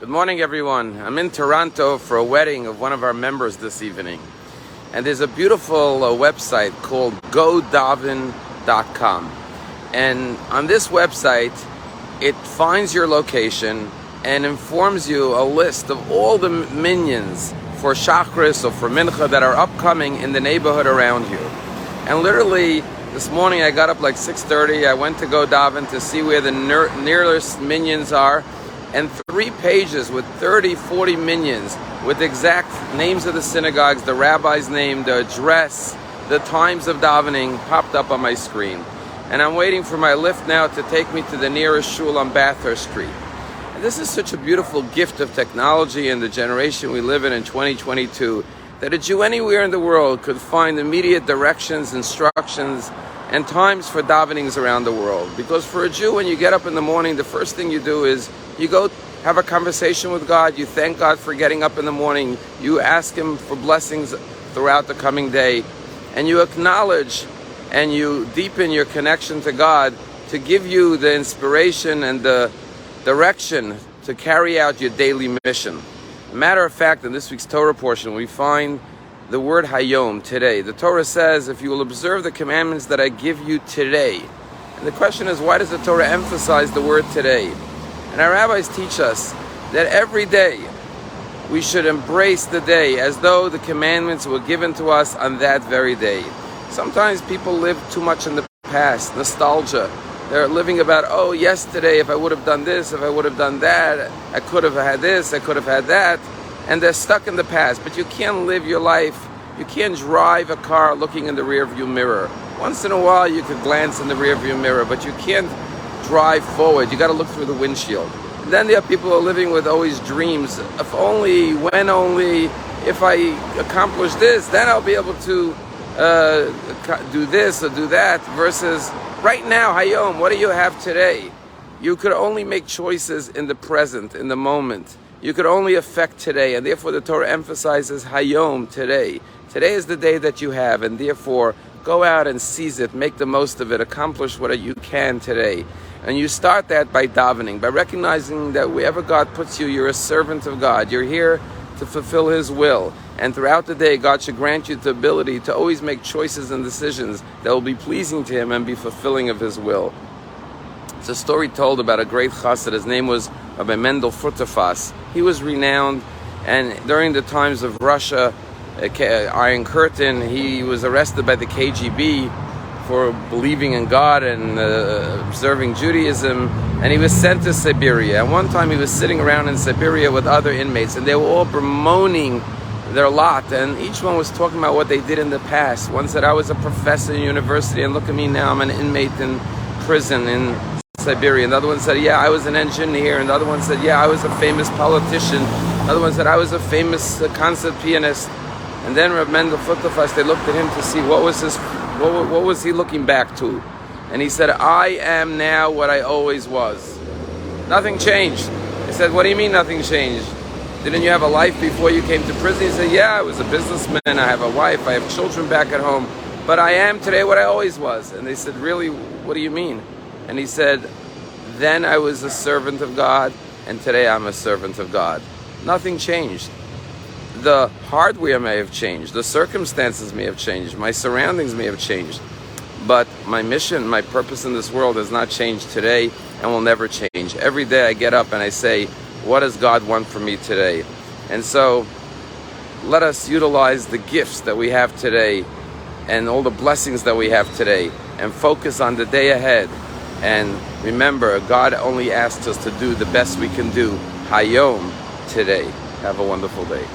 Good morning, everyone. I'm in Toronto for a wedding of one of our members this evening. And there's a beautiful uh, website called godaven.com. And on this website, it finds your location and informs you a list of all the minyans for Shachris or for Mincha that are upcoming in the neighborhood around you. And literally, this morning I got up like 6.30. I went to go daven to see where the nearest minyans are and three pages with 30, 40 minyans with exact names of the synagogues, the rabbi's name, the address, the times of davening popped up on my screen. And I'm waiting for my lift now to take me to the nearest shul on Bathurst Street. And this is such a beautiful gift of technology and the generation we live in in 2022 that a Jew anywhere in the world could find immediate directions, instructions, and times for davenings around the world. Because for a Jew, when you get up in the morning, the first thing you do is you go have a conversation with God, you thank God for getting up in the morning, you ask Him for blessings throughout the coming day, and you acknowledge and you deepen your connection to God to give you the inspiration and the direction to carry out your daily mission. Matter of fact, in this week's Torah portion, we find the word Hayom, today. The Torah says, if you will observe the commandments that I give you today. And the question is, why does the Torah emphasize the word today? And our rabbis teach us that every day we should embrace the day as though the commandments were given to us on that very day. Sometimes people live too much in the past, nostalgia. They're living about, oh, yesterday, if I would have done this, if I would have done that, I could have had this, I could have had that and they're stuck in the past. But you can't live your life, you can't drive a car looking in the rearview mirror. Once in a while, you could glance in the rearview mirror, but you can't drive forward. You got to look through the windshield. And then there are people who are living with always dreams. If only, when only, if I accomplish this, then I'll be able to uh, do this or do that. Versus right now, Hayom, what do you have today? You could only make choices in the present, in the moment you could only affect today, and therefore the Torah emphasizes Hayom today. Today is the day that you have, and therefore go out and seize it, make the most of it, accomplish what you can today. And you start that by davening, by recognizing that wherever God puts you, you're a servant of God. You're here to fulfill His will. And throughout the day, God should grant you the ability to always make choices and decisions that will be pleasing to Him and be fulfilling of His will. It's a story told about a great chassid. His name was Rabbi Mendel Futerfas. He was renowned, and during the times of Russia, uh, uh, Iron Curtain, he was arrested by the KGB for believing in God and uh, observing Judaism, and he was sent to Siberia. And one time he was sitting around in Siberia with other inmates, and they were all bemoaning their lot, and each one was talking about what they did in the past. One said, I was a professor in university, and look at me now, I'm an inmate in prison in Siberia. Another one said, yeah, I was an engineer. Another one said, yeah, I was a famous politician. Another one said, I was a famous uh, concert pianist. And then Reb Mendel Futerfas, they looked at him to see what was his, what, what was he looking back to? And he said, I am now what I always was. Nothing changed. He said, what do you mean nothing changed? Didn't you have a life before you came to prison? He said, yeah, I was a businessman. I have a wife. I have children back at home. But I am today what I always was. And they said, really, what do you mean? And he said, Then I was a servant of God, and today I'm a servant of God. Nothing changed. The hardware may have changed, the circumstances may have changed, my surroundings may have changed, but my mission, my purpose in this world has not changed today and will never change. Every day I get up and I say, What does God want for me today? And so let us utilize the gifts that we have today and all the blessings that we have today and focus on the day ahead and remember, God only asks us to do the best we can do. Hayom today. Have a wonderful day.